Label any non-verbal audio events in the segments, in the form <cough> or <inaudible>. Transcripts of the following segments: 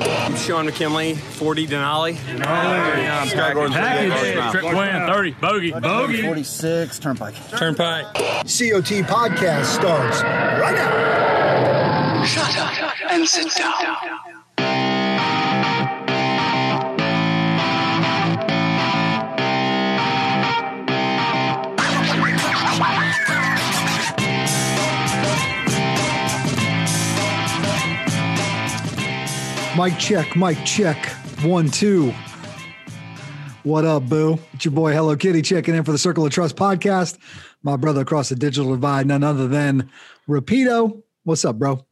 I'm Sean McKinley, 40 Denali. I'm Scott Gordon. Package. Trip win, 30. Bogey. Bogey. 46 Turnpike. Turnpike. COT Podcast starts right now. Shut up and sit down. Mic check, mic check. One, two. What up, boo? It's your boy Hello Kitty checking in for the Circle of Trust podcast. My brother across the digital divide, none other than Rapido. What's up, bro?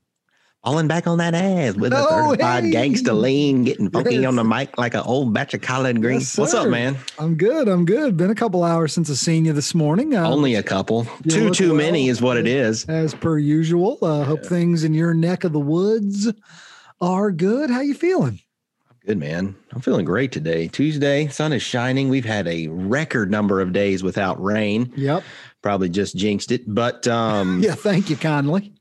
Falling back on that ass with Oh, a certified hey. gangster lean, getting funky Yes. on the mic like an old batch of collard greens. Yes, What's up, man? I'm good. I'm good. Been a couple hours since I seen you this morning. Uh, Only a couple. Too too well. many is what it is. as per usual. Uh, hope things in your neck of the woods are good. How you feeling? Good man. I'm feeling great today. Tuesday, sun is shining. We've had a record number of days without rain. Yep. Probably just jinxed it, but um, <laughs> Yeah. Thank you kindly.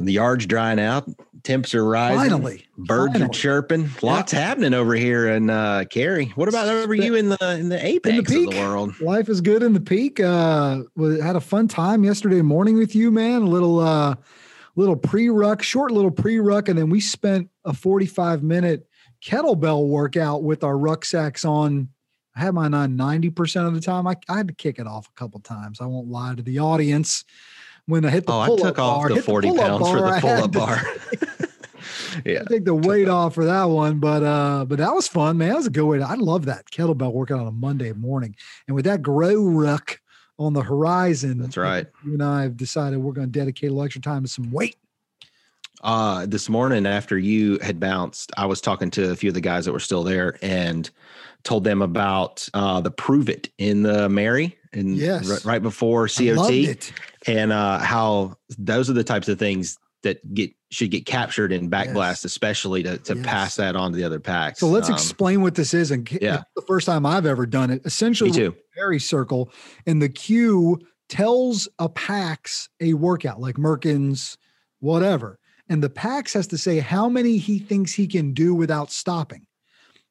the yard's drying out. Temps are rising. Finally. Birds Finally. are chirping. Lots happening over here in uh, Cary. What about over you in the in the apex of peak. the world? Life is good in the peak. Uh, had a fun time yesterday morning with you, man. A little, uh, little pre-ruck, short little pre-ruck, and then we spent a 45 minute kettlebell workout with our rucksacks on. I had mine on 90% of the time. I, I had to kick it off a couple times. I won't lie to the audience. When I hit the Oh, I took off bar, the 40 pull-up pounds for the pull-up bar. <laughs> <laughs> yeah. I take the weight off for that one, but uh, but that was fun, man. That was a good way. To, I love that kettlebell workout on a Monday morning, and with that grow ruck on the horizon, That's right. <laughs> You and I have decided we're going to dedicate a little extra time to some weight. Uh, this morning after you had bounced, I was talking to a few of the guys that were still there and told them about uh, the prove it in the Mary and Yes. ri- right before COT and uh, how those are the types of things that get should get captured in backblast, especially to, to Yes. pass that on to the other packs. So let's Um, explain what this is. And yeah. the first time I've ever done it. Essentially. Mary circle, and the Q tells a PAX a workout like Merkins, whatever. And the PAX has to say how many he thinks he can do without stopping.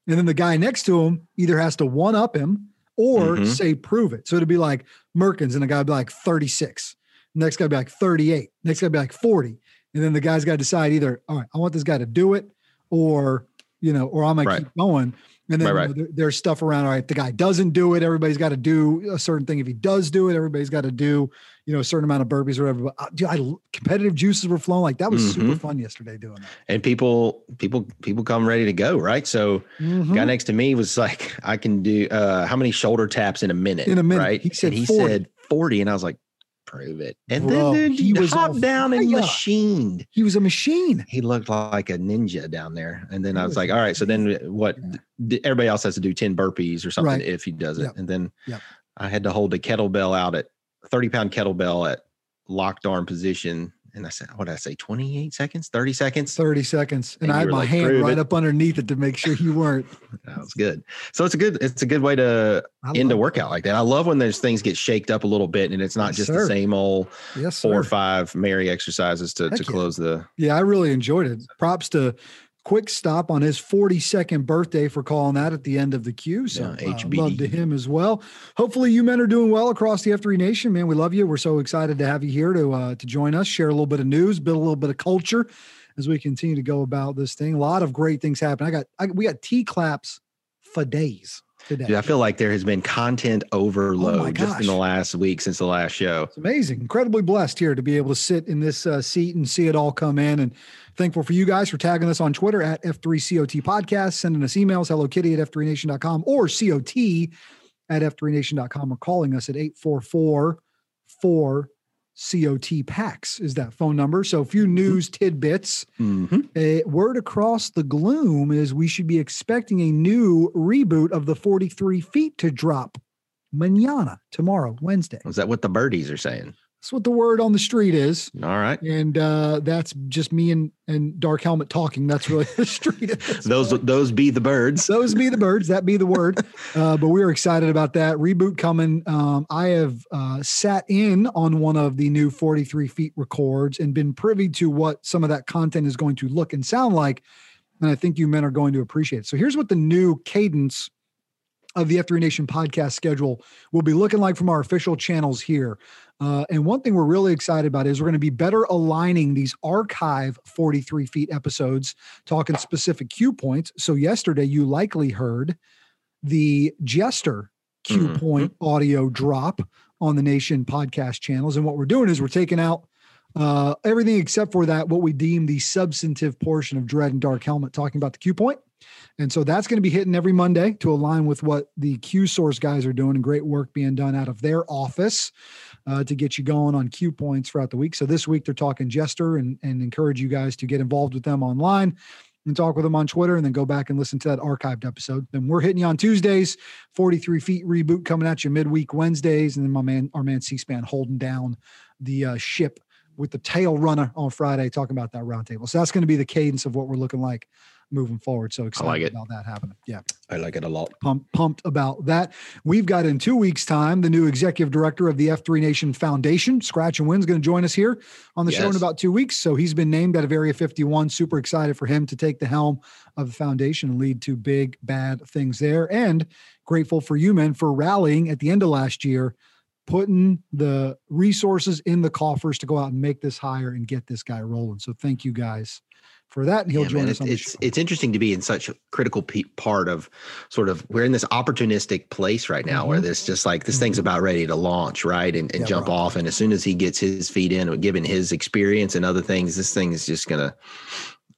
And then the guy next to him either has to one up him or Mhm. say prove it. So it'd be like Merkins, and the guy would be like 36. Next guy would be like 38. Next guy would be like 40. And then the guy's got to decide either, all right, I want this guy to do it, or you know, or I'm gonna Right. keep going. And then Right, you know, there- there's stuff around. All right, the guy doesn't do it, everybody's got to do a certain thing. If he does do it, everybody's got to do you know a certain amount of burpees or whatever. But uh, dude, I, competitive juices were flowing. Like that was super Mhm. fun yesterday doing that. and people people people come ready to go, right? So Mhm. guy next to me was like, I can do uh how many shoulder taps in a minute? In a minute. Right. He said and he 40. said 40. And I was like, prove it. And Bro, then he he was hopped down and machined. He was a machine. He looked like a ninja down there. And then He I was was like, all right, so then what Yeah. everybody else has to do 10 burpees or something Right. if he does it. Yep. And then Yep. I had to hold a kettlebell out at 30 pound kettlebell at locked arm position. And I said, what did I say? 28 seconds, 30 seconds? 30 seconds. And, And I had my like, hand right it." up underneath it to make sure you weren't. <laughs> That was good. So it's a good, it's a good way to I end a workout like that. I love when those things get shaked up a little bit and it's not Yes, just sir. the same old. Yes, four or five Mary exercises to, Heck to yeah. close the. Yeah, I really enjoyed it. Props to Quick Stop on his 42nd birthday for calling that at the end of the queue. So Yeah, uh, love to him as well. Hopefully, you men are doing well across the F3 Nation. Man, we love you. We're so excited to have you here to uh, to join us, share a little bit of news, build a little bit of culture as we continue to go about this thing. A lot of great things happen. I got I, we got T claps for days today. Dude, I feel like there has been content overload just in the Oh last week since the last show. It's amazing. Incredibly blessed here to be able to sit in this uh, seat and see it all come in. And thankful for you guys for tagging us on Twitter at F3COT Podcast, sending us emails, hello kitty at F3Nation.com or COT at F3Nation.com or calling us at 844 4 COT PAX is that phone number. So a few news tidbits. Mhm. A word across the gloom is we should be expecting a new reboot of the 43 feet to drop manana tomorrow, Wednesday. Is that what the birdies are saying? That's what the word on the street is. All right. And uh, that's just me and, and Dark Helmet talking. That's really the <laughs> street. those those be the birds. Those be the birds. That be the word. <laughs> Uh, but we are excited about that reboot coming. Um, I have uh, sat in on one of the new 43 feet records and been privy to what some of that content is going to look and sound like. And I think you men are going to appreciate it. So here's what the new cadence of the F3 Nation podcast schedule will be looking like from our official channels here. Uh, and one thing we're really excited about is we're going to be better aligning these archive 43 feet episodes, talking specific cue points. So, yesterday, you likely heard the Jester cue Mhm. point audio drop on the Nation podcast channels. And what we're doing is we're taking out uh, everything except for that, what we deem the substantive portion of Dredd and Dark Helmet, talking about the cue point. And so that's going to be hitting every Monday to align with what the Q Source guys are doing and great work being done out of their office uh, to get you going on cue points throughout the week. So this week they're talking Jester and, and encourage you guys to get involved with them online and talk with them on Twitter and then go back and listen to that archived episode. Then we're hitting you on Tuesdays, 43 feet reboot coming at you midweek Wednesdays. And then my man, our man C-SPAN holding down the uh, ship with the tail runner on Friday, talking about that roundtable. So that's going to be the cadence of what we're looking like moving forward. So excited like it. about that happening. Yeah I like it a lot. pumped, pumped about that. We've got in two weeks' time the new executive director of the F3 Nation Foundation, Scratch and Win's going to join us here on the show in about about two weeks. So he's been named out of Area 51. Super excited for him to take the helm of the foundation and lead to big, bad things there. And grateful for you men for rallying at the end of last year, putting the resources in the coffers to go out and make this hire and get this guy rolling. So thank you guys for that. And he'll Yeah, join man, us it's on the it's, show. it's interesting to be in such a critical pe- part of sort of we're in this opportunistic place right now where Mhm. this just like this thing's about ready to launch right and, and Yeah, jump bro. off and as soon as he gets his feet in given his experience and other things this thing is just gonna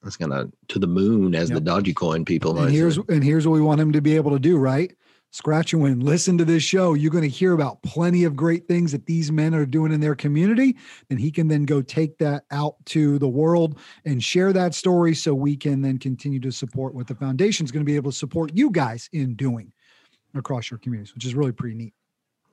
it's gonna to the moon as Yep. the Dogecoin people might and here's and here's what we want him to be able to do right scratch and win listen to this show you're going to hear about plenty of great things that these men are doing in their community and he can then go take that out to the world and share that story so we can then continue to support what the foundation is going to be able to support you guys in doing across your communities which is really pretty neat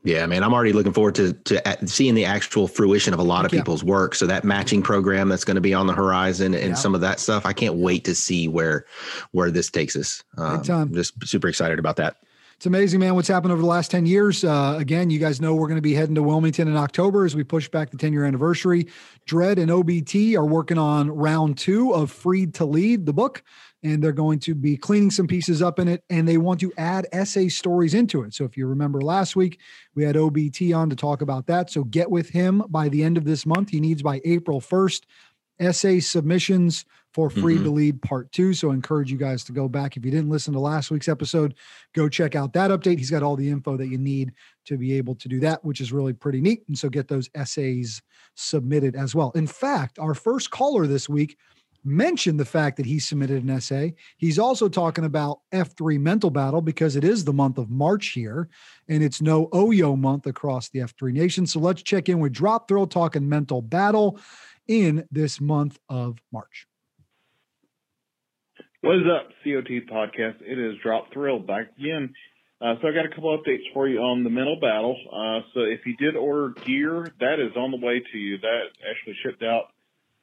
Yeah, man, I'm already looking forward to to seeing the actual fruition of a lot of yeah. people's work. So that matching program that's going to be on the horizon and Yeah. some of that stuff, I can't wait to see where where this takes us. Um, time. Just super excited about that. It's amazing, man, what's happened over the last 10 years. Uh, again, you guys know we're going to be heading to Wilmington in October as we push back the 10 year anniversary. Dredd and OBT are working on round two of Freed to Lead, the book, and they're going to be cleaning some pieces up in it and they want to add essay stories into it. So if you remember last week, we had OBT on to talk about that. So get with him by the end of this month. He needs by April 1st essay submissions for Free Mhm. to Lead Part Two. So I encourage you guys to go back. If you didn't listen to last week's episode, go check out that update. He's got all the info that you need to be able to do that, which is really pretty neat. And so get those essays submitted as well. In fact, our first caller this week mentioned the fact that he submitted an essay. He's also talking about F3 mental battle because it is the month of March here and it's no OYO month across the F3 nation. So let's check in with Drop Thrill talking mental battle in this month of March. What is up, COT podcast? It is Drop Thrill back again. Uh, so I got a couple updates for you on the mental battle. Uh, so if you did order gear, that is on the way to you. That actually shipped out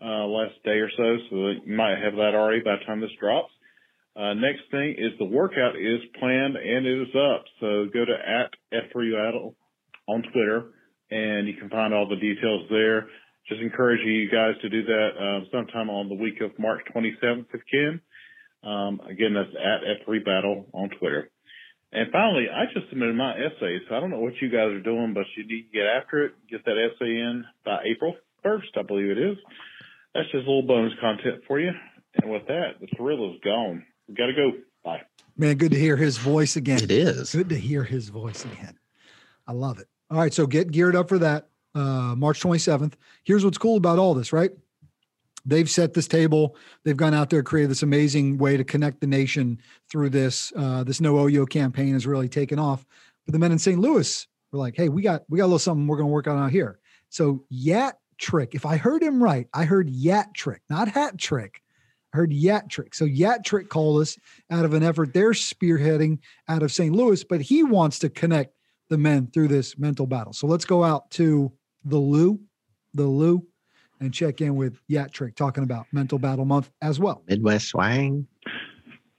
uh, last day or so, so you might have that already by the time this drops. Uh, next thing is the workout is planned and it is up. So go to at F3Battle on Twitter and you can find all the details there. Just encourage you guys to do that uh, sometime on the week of March 27th if you can. Um, again, that's at F3 Battle on Twitter. And finally, I just submitted my essay, so I don't know what you guys are doing, but you need to get after it, get that essay in by April 1st, I believe it is. That's just a little bonus content for you. And with that, the thrill is gone. We got to go. Bye. Man, good to hear his voice again. It is. Good to hear his voice again. I love it. All right, so get geared up for that. Uh, March 27th. Here's what's cool about all this, right? They've set this table. They've gone out there, created this amazing way to connect the nation through this. Uh, this No Oyo campaign has really taken off. But the men in St. Louis were like, "Hey, we got we got a little something we're going to work on out here." So Yat Trick, if I heard him right, I heard Yat Trick, not Hat Trick. I heard Yat Trick. So Yat Trick called us out of an effort they're spearheading out of St. Louis, but he wants to connect the men through this mental battle. So let's go out to the Lou the Lou and check in with Yat Trick talking about Mental Battle Month as well. Midwest swang.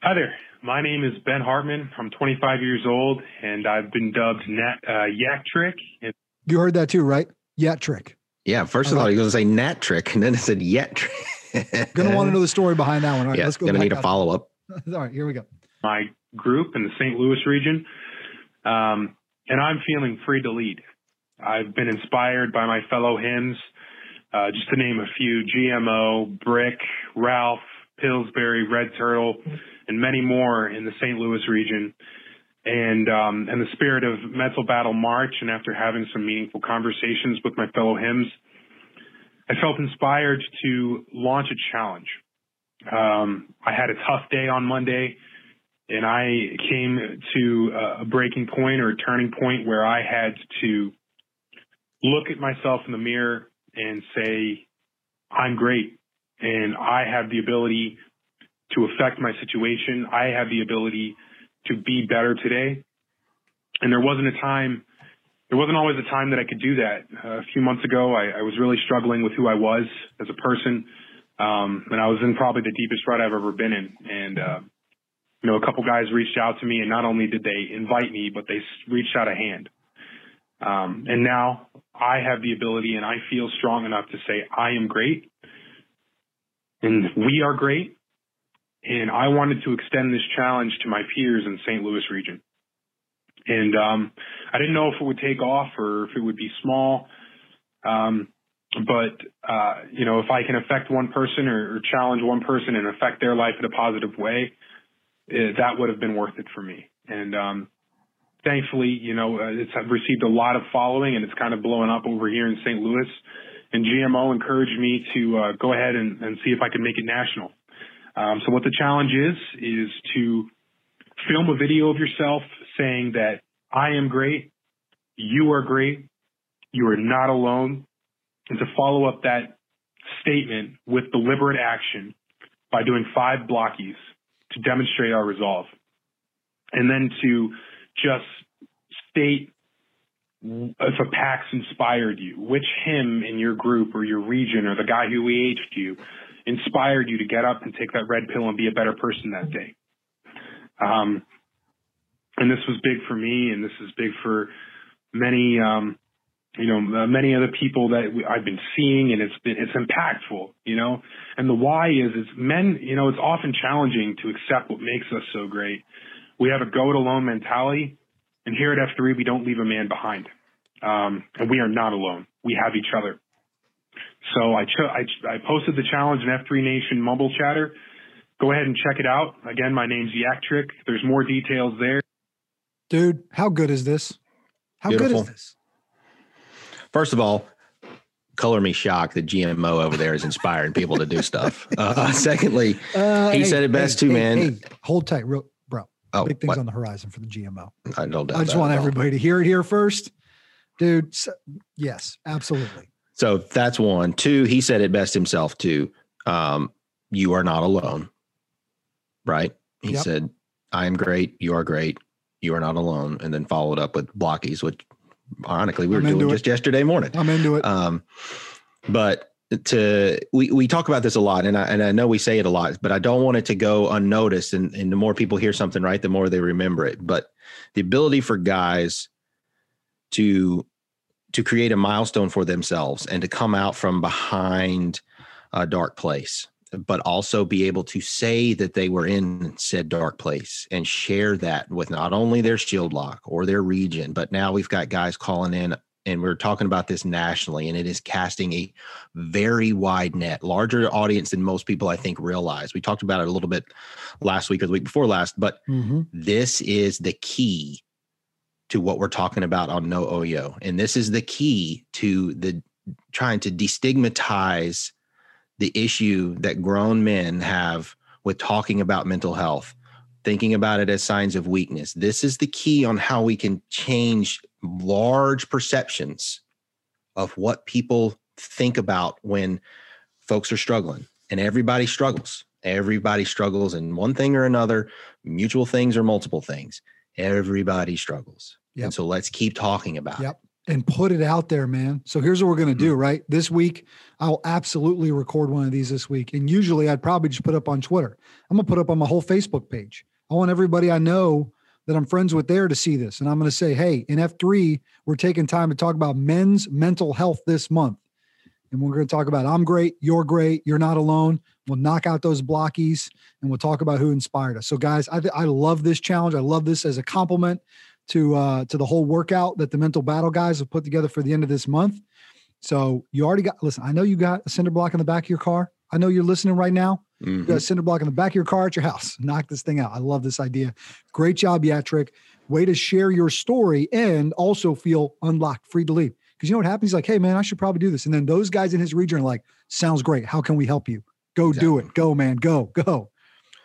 Hi there. My name is Ben Hartman. I'm 25 years old, and I've been dubbed Nat, uh, Yak Trick. And You heard that too, right? Yat Trick. Yeah, first I of all, like- he was going to say nat trick, and then it said yet trick. Gonna want to know the story behind that one. All right, yeah, let's go. gonna back need a follow up. <laughs> All right, here we go. my group in the St. Louis region, um, and I'm feeling free to lead. I've been inspired by my fellow HIMs, uh, just to name a few: GMO, Brick, Ralph, Pillsbury, Red Turtle, and many more in the St. Louis region. And um, in the spirit of Mental Battle March, and after having some meaningful conversations with my fellow HIMs, I felt inspired to launch a challenge. Um, I had a tough day on Monday and I came to a breaking point or a turning point where I had to look at myself in the mirror and say, I'm great and I have the ability to affect my situation. I have the ability to be better today. And there wasn't a time, there wasn't always a time that I could do that. Uh, a few months ago, I, I was really struggling with who I was as a person. Um, and I was in probably the deepest rut I've ever been in. And, uh, you know, a couple guys reached out to me and not only did they invite me, but they reached out a hand. Um, and now I have the ability and I feel strong enough to say I am great and we are great. And I wanted to extend this challenge to my peers in St. Louis region. And, um, I didn't know if it would take off or if it would be small. Um, but, uh, you know, if I can affect one person or, or challenge one person and affect their life in a positive way, eh, that would have been worth it for me. And um, thankfully, you know, uh, it's received a lot of following, and it's kind of blowing up over here in St. Louis. And GMO encouraged me to uh, go ahead and, and see if I could make it national. Um, so what the challenge is is to film a video of yourself saying that I am great, you are great, you are not alone, and to follow up that statement with deliberate action by doing five blockies to demonstrate our resolve. And then to just state if a PAX inspired you, which HIM in your group or your region or the guy who aged you inspired you to get up and take that red pill and be a better person that day. Um, and this was big for me, and this is big for many, um, you know, uh, many other people that I've been seeing, and it's been it's impactful, you know. And the why is is men, you know, it's often challenging to accept what makes us so great. We have a go it alone mentality, and here at F3 we don't leave a man behind, um, and we are not alone. We have each other. So I, cho- I I posted the challenge in F3 Nation Mumble Chatter. Go ahead and check it out. Again, my name's Yak Trick. There's more details there. Dude, how good is this? How good is this? First of all, color me shocked that GMO over there is inspiring people to do stuff. <laughs> Uh, secondly, Uh, He said it best too, man. Hey, hold tight, real, bro. Oh, Big things what? on the horizon for the GMO. I don't doubt I just want everybody to hear it here first, dude. s- yes, absolutely. So that's one. Two, he said it best himself too. Um, you are not alone. Right? He Yep. said, I am great, you are great, you are not alone. And then followed up with blockies, which ironically we were doing it. just yesterday morning. I'm into it. Um, but to we we talk about this a lot, and I and I know we say it a lot, but I don't want it to go unnoticed. And and the more people hear something right, the more they remember it. But the ability for guys to to create a milestone for themselves and to come out from behind a dark place but also be able to say that they were in said dark place and share that with not only their shield lock or their region, but now we've got guys calling in and we're talking about this nationally and it is casting a very wide net, larger audience than most people I think realize. We talked about it a little bit last week or the week before last, but Mhm. this is the key to what we're talking about on No Oyo. And this is the key to the trying to destigmatize the issue that grown men have with talking about mental health, thinking about it as signs of weakness. This is the key on how we can change large perceptions of what people think about when folks are struggling. And everybody struggles. Everybody struggles in one thing or another, mutual things or multiple things. Everybody struggles. Yep. And so let's keep talking about Yep. it. and put it out there, man. So here's what we're going to do, mm-hmm. right? This week, I'll absolutely record one of these this week. And usually I'd probably just put up on Twitter. I'm going to put up on my whole Facebook page. I want everybody I know that I'm friends with there to see this. And I'm going to say, hey, in F3, we're taking time to talk about men's mental health this month. And we're going to talk about I'm great, you're great, you're not alone. We'll knock out those blockies and we'll talk about who inspired us. So, guys, I, I love this challenge. I love this as a compliment to uh, to the whole workout that the mental battle guys have put together for the end of this month. So you already got listen, I know you got a cinder block in the back of your car. I know you're listening right now. Mm-hmm. You got a mm-hmm. cinder block in the back of your car at your house. <laughs> Knock this thing out. I love this idea. Great job, Yatrick. Way to share your story and also feel unlocked, free to leave. Because you know what happens? He's like, hey man, I should probably do this. And then those guys in his region are like, sounds great. How can we help you? Go exactly. do it. Go, man. Go, go.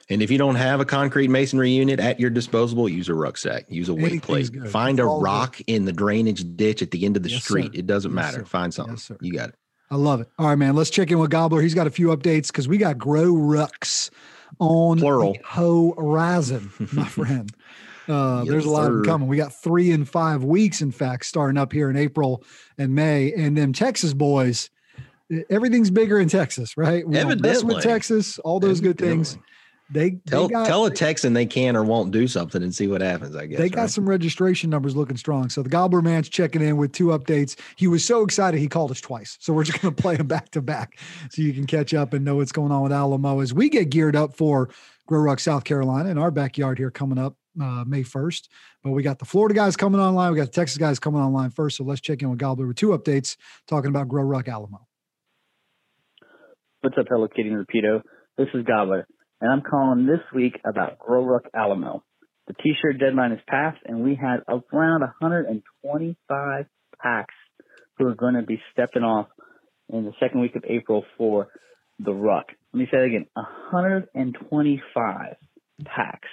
And if you don't have a concrete masonry unit at your disposal, use a rucksack, use a weight plate, good. find it's a rock good. in the drainage ditch at the end of the yes, street. Sir. It doesn't yes, matter. Sir. Find something. Yes, you got it. I love it. All right, man. Let's check in with Gobbler. He's got a few updates because we got grow rucks on plural horizon, my <laughs> friend. Uh, yes, there's a lot sir. of them coming. We got three and five weeks, in fact, starting up here in April and May. And them Texas boys, everything's bigger in Texas, right? We Evidently. with Texas, all those Evidently. good things. They tell they got, tell a Texan they can or won't do something and see what happens. I guess they got right? some registration numbers looking strong. So the Gobbler Man's checking in with two updates. He was so excited he called us twice. So we're just going to play them back to back so you can catch up and know what's going on with Alamo as we get geared up for Grow Ruck, South Carolina, in our backyard here coming up uh, May 1st. But we got the Florida guys coming online. We got the Texas guys coming online first. So let's check in with Gobbler with two updates talking about Grow Ruck Alamo. What's up, Hello Kitty and Rapido? This is Gobbler and I'm calling this week about Grow Ruck Alamo. The t-shirt deadline is passed and we had around 125 packs who are going to be stepping off in the second week of April for the Ruck. Let me say that again, 125 packs.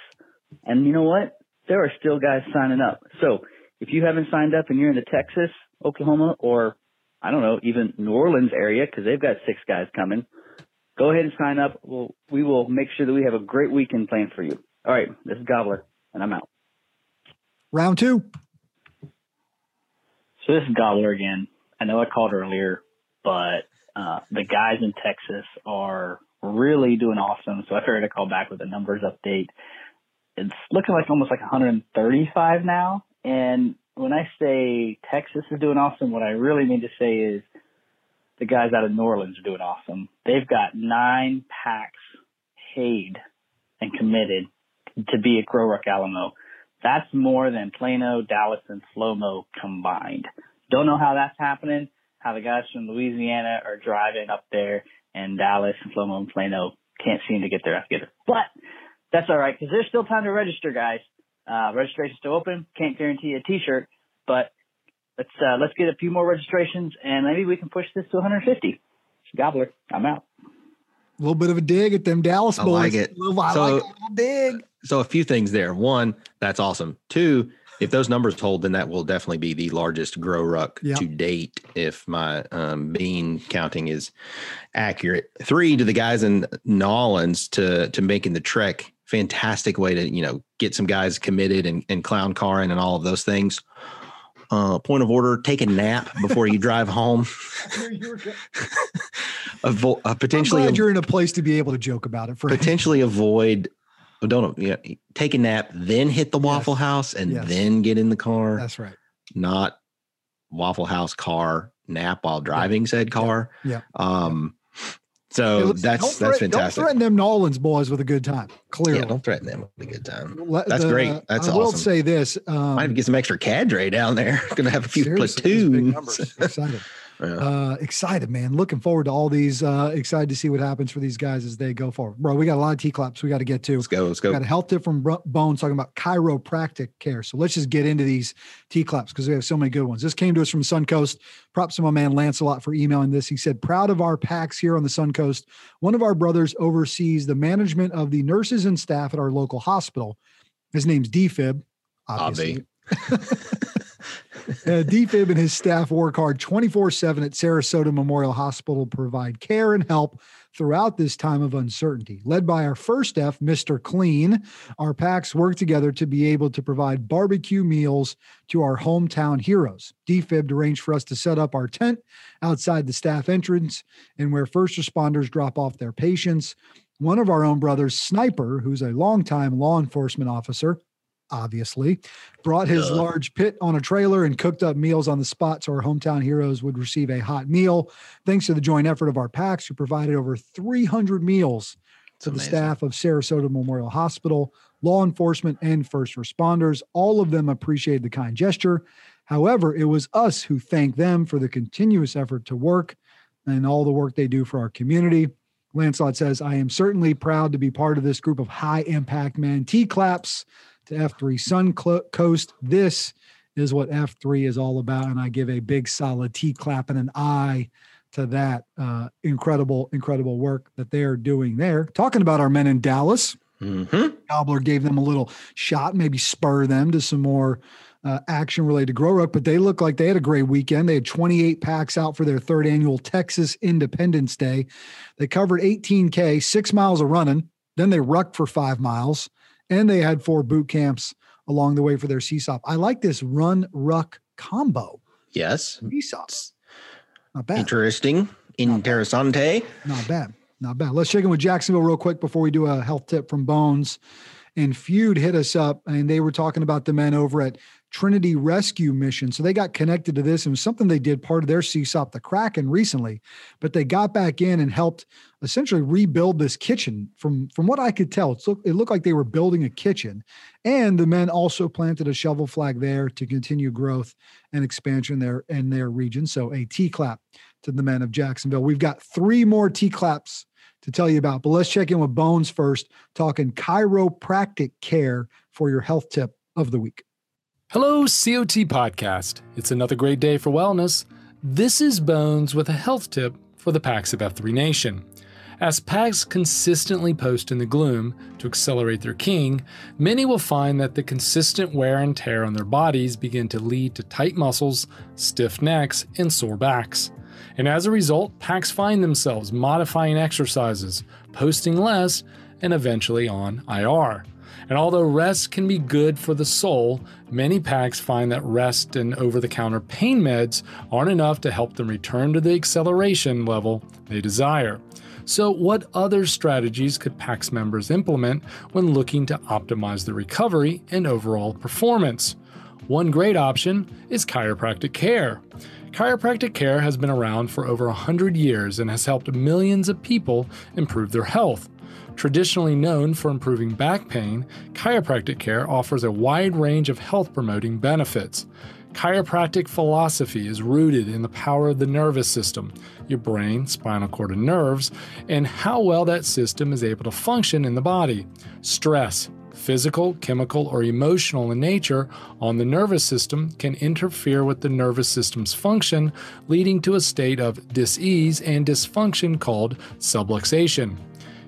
And you know what? There are still guys signing up. So if you haven't signed up and you're in the Texas, Oklahoma, or I don't know, even New Orleans area, because they've got six guys coming, go ahead and sign up. We'll, we will make sure that we have a great weekend planned for you. All right, this is Gobbler, and I'm out. Round two. So this is Gobbler again. I know I called earlier, but uh, the guys in Texas are really doing awesome. So I figured I'd call back with a numbers update. It's looking like almost like 135 now. And when I say Texas is doing awesome, what I really mean to say is the guys out of New Orleans are doing awesome. They've got nine packs paid and committed to be at Grow Ruck Alamo. That's more than Plano, Dallas, and Slow-Mo combined. Don't know how that's happening, how the guys from Louisiana are driving up there and Dallas and Slow-Mo and Plano can't seem to get their act together. But that's all right because there's still time to register, guys. Uh, registration's still open. Can't guarantee a t-shirt, but let's uh, let's get a few more registrations and maybe we can push this to 150. Gobbler, I'm out. A little bit of a dig at them Dallas boys. I like it. Little, I so, like a little dig. So a few things there. One, that's awesome. Two, if those numbers hold, then that will definitely be the largest grow ruck yep. to date, if my um, bean counting is accurate. Three, to the guys in Nolans to to making the trek, fantastic way to you know get some guys committed and, and clown carring and all of those things. Uh, point of order: take a nap before you drive home. <laughs> <laughs> Avo- uh, potentially, I'm glad you're in a place to be able to joke about it. For potentially avoid. Oh, don't you know, take a nap, then hit the Waffle yes. House, and yes. then get in the car. That's right. Not Waffle House car nap while driving yeah. said car. Yeah. Um, so that's that's fantastic. Don't threaten them Nolans boys with a good time. Clearly, yeah, don't threaten them with a good time. That's the, great. That's awesome. I awesome. will say this: um, might even get some extra cadre down there. <laughs> Going to have a few platoons. Excited. <laughs> Yeah. Uh, excited, man. Looking forward to all these. Uh, excited to see what happens for these guys as they go forward. Bro, we got a lot of T claps we got to get to. Let's go. Let's go. We got a health tip from Bones talking about chiropractic care. So let's just get into these T claps because we have so many good ones. This came to us from Suncoast. Props to my man Lancelot for emailing this. He said, Proud of our packs here on the Suncoast. One of our brothers oversees the management of the nurses and staff at our local hospital. His name's DFib, obviously. Uh, DFib and his staff work hard 24 7 at Sarasota Memorial Hospital to provide care and help throughout this time of uncertainty. Led by our first F, Mr. Clean, our packs work together to be able to provide barbecue meals to our hometown heroes. DFib arranged for us to set up our tent outside the staff entrance and where first responders drop off their patients. One of our own brothers, Sniper, who's a longtime law enforcement officer, obviously, brought his large pit on a trailer and cooked up meals on the spot so our hometown heroes would receive a hot meal. Thanks to the joint effort of our packs, who provided over 300 meals to the staff of Sarasota Memorial Hospital, law enforcement, and first responders. All of them appreciated the kind gesture. However, it was us who thanked them for the continuous effort to work and all the work they do for our community. Lancelot says, I am certainly proud to be part of this group of high impact men. T claps to F3 Sun Coast. This is what F3 is all about. And I give a big solid T clap and an I to that uh, incredible, incredible work that they are doing there. Talking about our men in Dallas, Mhm. Gobbler gave them a little shot, maybe spur them to some more uh, action related to Grow Ruck, but they look like they had a great weekend. They had 28 packs out for their third annual Texas Independence Day. They covered 18K, six miles of running. Then they rucked for five miles, and they had four boot camps along the way for their CSOP. I like this run ruck combo. Yes. CSOPs. Not bad. Interesting. Interessante. Not bad. Not bad. Let's check in with Jacksonville real quick before we do a health tip from Bones. And Feud hit us up and they were talking about the men over at Trinity Rescue Mission. So they got connected to this. It was something they did part of their CSOP, the Kraken, recently, but they got back in and helped essentially rebuild this kitchen. From from what I could tell, it's look, it looked like they were building a kitchen. And the men also planted a shovel flag there to continue growth and expansion there in their region. So a T clap to the men of Jacksonville. We've got three more T claps to tell you about, but let's check in with Bones first, talking chiropractic care for your health tip of the week. Hello, COT Podcast. It's another great day for wellness. This is Bones with a health tip for the PAX of F3 Nation. As PAX consistently post in the gloom to accelerate their king, many will find that the consistent wear and tear on their bodies begin to lead to tight muscles, stiff necks, and sore backs. And as a result, PAX find themselves modifying exercises, posting less, and eventually on IR. And although rest can be good for the soul, many packs find that rest and over the counter pain meds aren't enough to help them return to the acceleration level they desire. So, what other strategies could PAX members implement when looking to optimize their recovery and overall performance? One great option is chiropractic care. Chiropractic care has been around for over 100 years and has helped millions of people improve their health. Traditionally known for improving back pain, chiropractic care offers a wide range of health promoting benefits. Chiropractic philosophy is rooted in the power of the nervous system, your brain, spinal cord, and nerves, and how well that system is able to function in the body. Stress, physical, chemical, or emotional in nature on the nervous system can interfere with the nervous system's function, leading to a state of dis-ease and dysfunction called subluxation.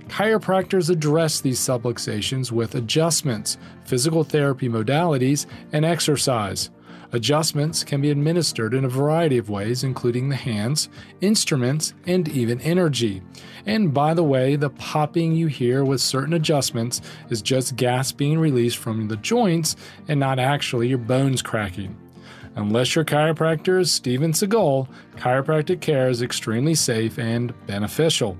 Chiropractors address these subluxations with adjustments, physical therapy modalities, and exercise. Adjustments can be administered in a variety of ways, including the hands, instruments, and even energy. And by the way, the popping you hear with certain adjustments is just gas being released from the joints and not actually your bones cracking. Unless your chiropractor is Steven Seagal, chiropractic care is extremely safe and beneficial.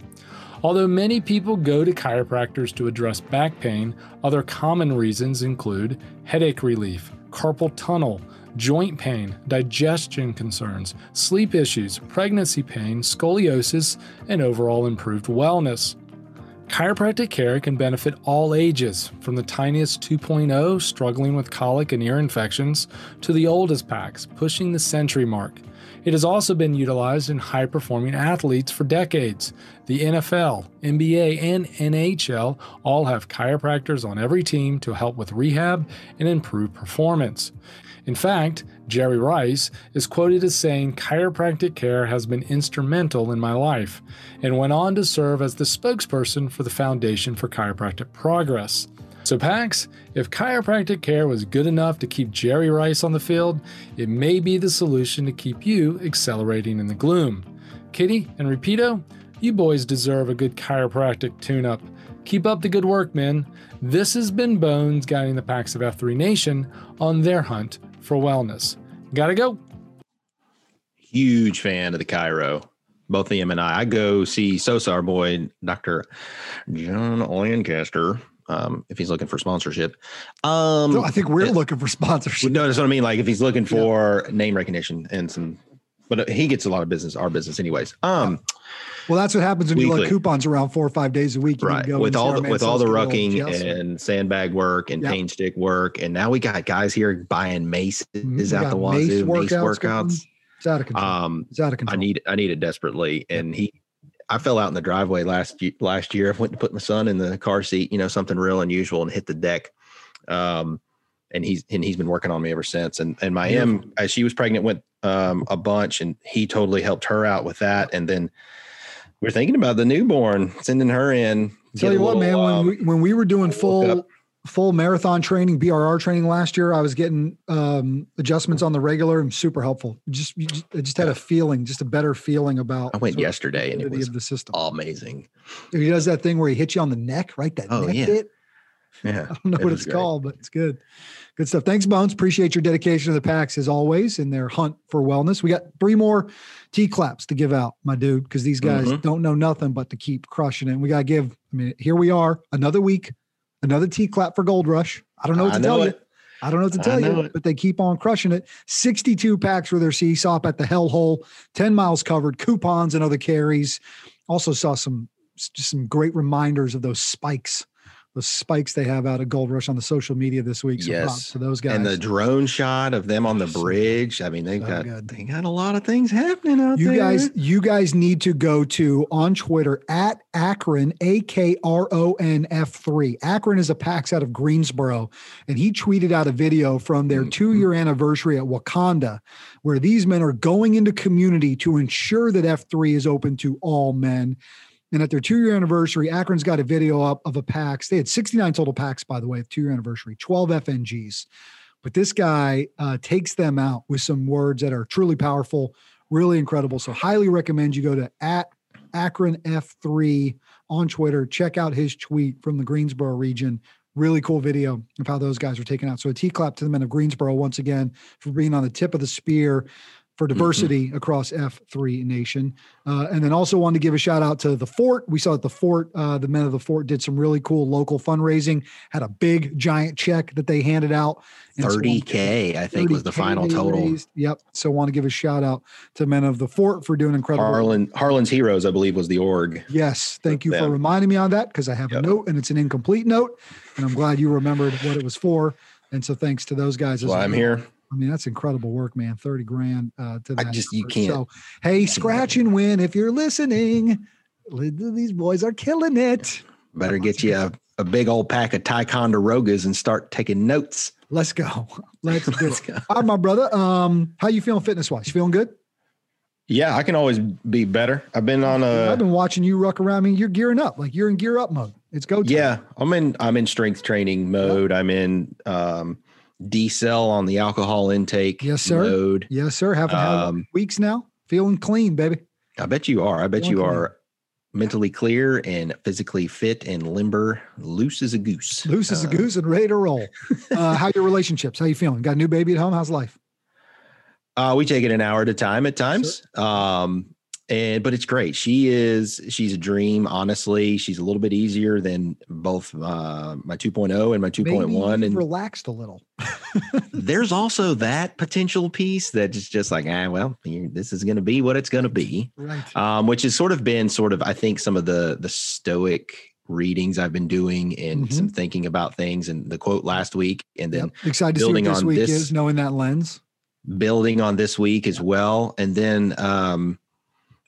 Although many people go to chiropractors to address back pain, other common reasons include headache relief, carpal tunnel, joint pain, digestion concerns, sleep issues, pregnancy pain, scoliosis, and overall improved wellness. Chiropractic care can benefit all ages, from the tiniest 2.0 struggling with colic and ear infections to the oldest packs pushing the century mark. It has also been utilized in high performing athletes for decades. The NFL, NBA, and NHL all have chiropractors on every team to help with rehab and improve performance. In fact, Jerry Rice is quoted as saying, Chiropractic care has been instrumental in my life, and went on to serve as the spokesperson for the Foundation for Chiropractic Progress. So, Pax, if chiropractic care was good enough to keep Jerry Rice on the field, it may be the solution to keep you accelerating in the gloom. Kitty and Repeato, you boys deserve a good chiropractic tune up. Keep up the good work, men. This has been Bones guiding the Pax of F3 Nation on their hunt for wellness. Gotta go. Huge fan of the Cairo. Both him and I. I go see Sosa, our boy, Dr. John Lancaster, um, if he's looking for sponsorship. Um, So I think we're looking for sponsorship. no, that's what I mean. Like if he's looking for name recognition and some, but he gets a lot of business, our business, anyways. Um, Well, that's what happens when you let coupons around four or five days a week. Right with all the with all the rucking yes. and sandbag work and Yeah. paint stick work, and now we got guys here buying maces Mhm. We out the wazoo, mace workouts workouts. It's out of control. Um, it's out of control. I need I need it desperately, and he. I fell out in the driveway last last year. I went to put my son in the car seat, you know, something real unusual, and hit the deck. Um, and he's and he's been working on me ever since. And and my M, as she was pregnant, went um a bunch, and he totally helped her out with that. And then we're thinking about the newborn, sending her in. Tell you what, little, man, when um, we when we were doing full full marathon training, BRR training last year, I was getting um, adjustments on the regular and super helpful. Just, just I just had a feeling, just a better feeling about. I went yesterday, and it was of the system. amazing. He does that thing where he hits you on the neck, right? That Oh, neck yeah. hit. Yeah, <laughs> I don't know it what it's great. called, but it's good. Good stuff. Thanks, Bones. Appreciate your dedication to the packs as always in their hunt for wellness. We got three more T claps to give out, my dude, because these guys Mhm. don't know nothing but to keep crushing it. And we got to give, I mean, here we are, another week, another T clap for Gold Rush. I don't know what to tell you. I don't know what to tell you, it. but they keep on crushing it. 62 packs for their CSOP at the hellhole, 10 miles covered, coupons and other carries. Also saw some just some great reminders of those spikes, those spikes they have out of Gold Rush on the social media this week. So Yes, to those guys. and the drone shot of them on the bridge. I mean, they've So got good. they got a lot of things happening out you there. guys, you guys need to go to on Twitter at Akron, A K R O N F three. Akron is a PAX out of Greensboro, and he tweeted out a video from their Mm-hmm. two year anniversary at Wakanda, where these men are going into community to ensure that F three is open to all men. And at their two year anniversary, Akron's got a video up of a PAX. They had 69 total PAX, by the way, two year anniversary, 12 FNGs. But this guy uh, takes them out with some words that are truly powerful, really incredible. So, highly recommend you go to at Akron F3 on Twitter. Check out his tweet from the Greensboro region. Really cool video of how those guys are taken out. So, a T clap to the men of Greensboro once again for being on the tip of the spear for diversity across F3 Nation. Uh, and then also wanted to give a shout out to the Fort. We saw that the Fort, uh, the men of the Fort did some really cool local fundraising, had a big giant check that they handed out. And so thirty k, I think, was the 30K final total. raised. Yep. So want to give a shout out to men of the Fort for doing incredible. Harlan Harlan's Heroes, I believe, was the org. Yes, thank you for reminding me on that because I have Yep. a note and it's an incomplete note, and I'm glad you remembered what it was for. And so thanks to those guys. Why I'm here. I mean, that's incredible work, man. Thirty grand uh, to that. I just- you effort. can't- So hey, scratch and win if you're listening. These boys are killing it. Better get you a, <laughs> a big old pack of Ticonderogas and start taking notes. Let's go. <laughs> Let's do Let's it. go. All right, my brother. Um, how you feeling fitness wise? Feeling good? Yeah, I can always be better. I've been on a. I've been watching you ruck around. I mean, you're gearing up. Like you're in gear up mode. It's go time. yeah. I'm in I'm in strength training mode. I'm in um decel on the alcohol intake Yes, sir. mode. Yes, sir. Haven't had Um, weeks now. Feeling clean, baby. I bet you are. I bet you Feeling are mentally clear and physically fit and limber, loose as a goose. Loose as a Uh, goose and ready to roll. <laughs> Uh, how your relationships? How you feeling? Got a new baby at home? How's life? Uh, we take it an hour at a time at times. Um, and but it's great. She is she's a dream. Honestly, she's a little bit easier than both uh, my 2.0 and my 2.1. Maybe And relaxed a little. <laughs> <laughs> there's also that potential piece that is just like, ah, well, this is going to be what it's going to be. Right. Um, which has sort of been sort of I think some of the the stoic readings I've been doing and Mhm. some thinking about things and the quote last week and then Yep. Excited to see what building this on week this- is, knowing that lens. building on this week as well. And then um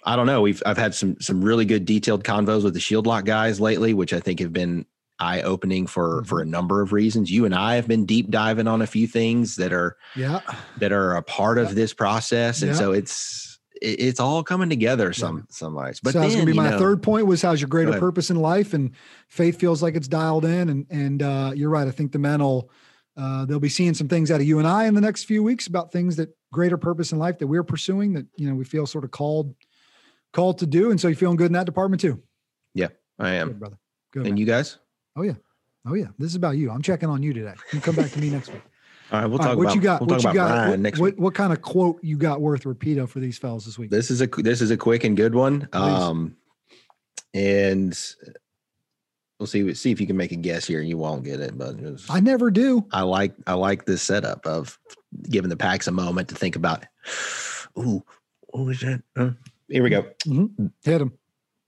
I don't know. We've I've had some some really good detailed convos with the Shield Lock guys lately, which I think have been eye opening for for a number of reasons. You and I have been deep diving on a few things that are Yeah. that are a part of this process, and Yeah. so it's it, it's all coming together some some nights. But so that's gonna be my know, third point was how's your greater purpose in life and faith feels like it's dialed in and and uh, you're right. I think the men will uh, they'll be seeing some things out of you and I in the next few weeks about things that greater purpose in life that we're pursuing that you know we feel sort of called called to do. And so you're feeling good in that department too. Yeah, I am. Good, brother. Good. and man. you guys? oh yeah. Oh yeah. This is about you. I'm checking on you today. You come back to me <laughs> next week. All right, we'll All right, talk what about you got? we'll what talk you about got? What, next what, week. what kind of quote you got worth repeato for these fellas this week? This is a this is a quick and good one. Um, and we'll see see if you can make a guess here. You won't get it, but it was- I never do. I like I like this setup of giving the packs a moment to think about. <sighs> Ooh, what was that? Uh, here we go. Mhm. Hit him.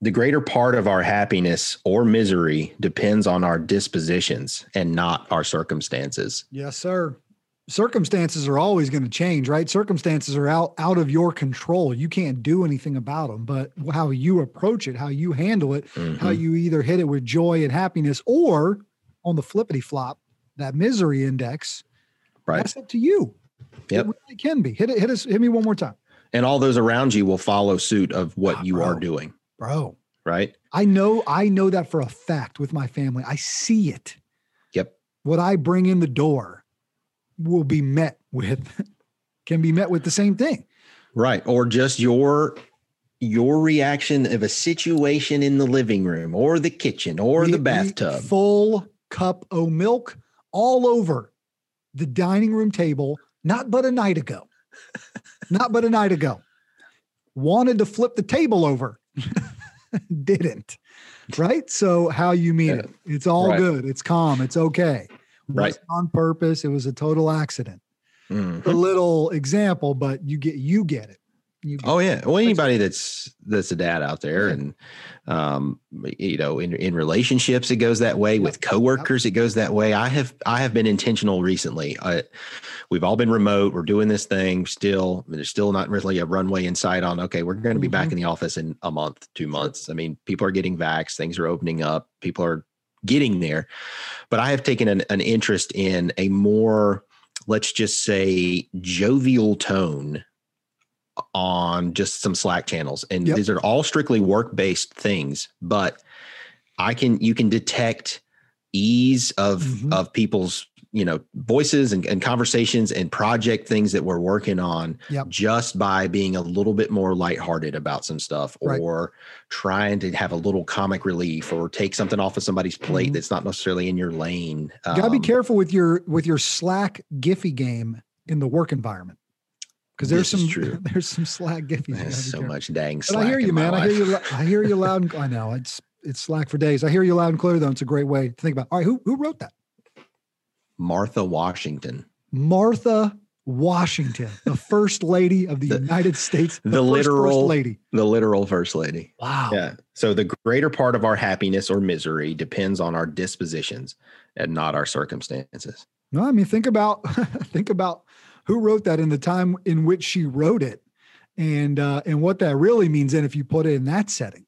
The greater part of our happiness or misery depends on our dispositions and not our circumstances. Yes, sir. Circumstances are always going to change, right? Circumstances are out out of your control. You can't do anything about them, but how you approach it, how you handle it, how Mhm. you either hit it with joy and happiness or on the flippity flop, that misery index, Right. that's up to you. Yep. It really can be. Hit it, hit us, hit me one more time. And all those around you will follow suit of what Ah, you are doing. Bro. Right. I know, I know that for a fact with my family. I see it. Yep. What I bring in the door will be met with, <laughs> can be met with the same thing. Right. Or just your your reaction of a situation in the living room or the kitchen or the we bathtub. Full cup of milk all over the dining room table, not but a night ago. <laughs> not but a night ago. Wanted to flip the table over. <laughs> Didn't. Right? So how you mean it. It's all Right. good. It's calm. It's okay. Right. On purpose. It was a total accident. Mhm. A little example, but you get you get it. You Oh yeah. Well, anybody that's that's a dad out there, and um, you know, in in relationships, it goes that way. With coworkers, it goes that way. I have I have been intentional recently. I, we've all been remote. We're doing this thing still. There's still not really a runway in sight on. Okay, we're going to be back Mhm. in the office in a month, two months. I mean, people are getting vaxxed. Things are opening up. People are getting there. But I have taken an, an interest in a more, let's just say, jovial tone on just some Slack channels. And Yep. these are all strictly work based things, but I can, you can detect ease of, Mhm. of people's, you know, voices and, and conversations and project things that we're working on Yep. just by being a little bit more lighthearted about some stuff Right. or trying to have a little comic relief or take something off of somebody's plate Mhm. that's not necessarily in your lane. You gotta be Um, careful with your with your Slack Giphy game in the work environment because there's This some true. <laughs> there's some Slack Giphies. There's so much dang But slack I hear you, man. I hear you. I hear you loud <laughs> and I know it's it's Slack for days. I hear you loud and clear though. It's a great way to think about. All right, who who wrote that? Martha Washington. Martha Washington, the first lady of the, The- United States. <laughs> the first literal- first lady. the literal first lady. Wow. Yeah. So the greater part of our happiness or misery depends on our dispositions and not our circumstances. No, I mean think about think about who wrote that in the time in which she wrote it, and uh, and what that really means. And if you put it in that setting,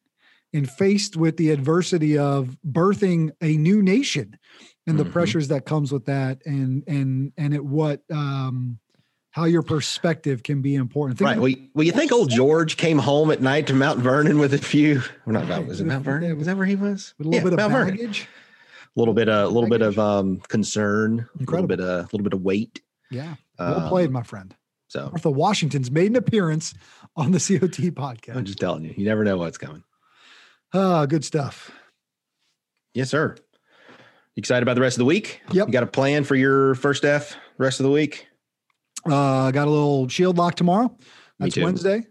and faced with the adversity of birthing a new nation, and the Mhm. pressures that comes with that, and and and it what um, how your perspective can be important. Think right. about- Well, you- well, you think old George came home at night to Mount Vernon with a few? Or not Mount, Right, was it Mount <laughs> Vernon? Was that where he was? with a little Yeah, bit of Mount Vernon. baggage. A little bit, a little bit of um, concern, a little bit, a little bit of weight. Yeah, well Um, played, my friend. So Martha Washington's made an appearance on the <laughs> COT podcast. I'm just telling you, you never know what's coming. Ah, good stuff. Yes, sir. You excited about the rest of the week? Yep. You got a plan for your first F rest of the week? Uh, got a little shield lock tomorrow. That's. Wednesday.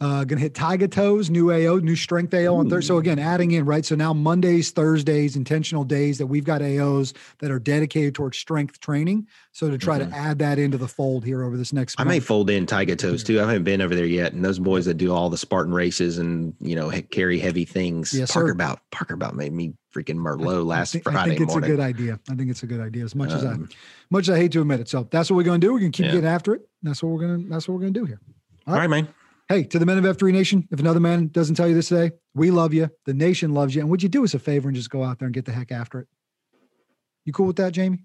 Uh, gonna hit Tiger Toes, new AO, new strength AO on Thursday. So again, adding in right. So now Mondays, Thursdays, intentional days that we've got AOs that are dedicated towards strength training. So to try to add that into the fold here over this next I month. may fold in Tiger Toes too. I haven't been over there yet. And those boys that do all the Spartan races and you know carry heavy things. Yes, Parker sir. Bout Parker Bout made me freaking I- Merlot I last think, I Friday think it's morning. a good idea. I think it's a good idea. As much as I, Um, much as I hate to admit it. So that's what we're gonna do. We're gonna keep Yeah. getting after it. That's what we're gonna. That's what we're gonna do here. all right, man. Hey, to the men of F3 Nation, if another man doesn't tell you this today, we love you. The nation loves you. And would you do us a favor and just go out there and get the heck after it? You cool with that, Jamie?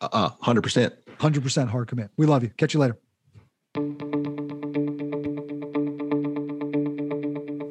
Uh, hundred percent. 100% hard commit. We love you. Catch you later.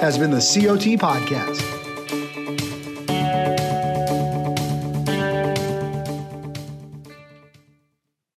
has been the COT Podcast.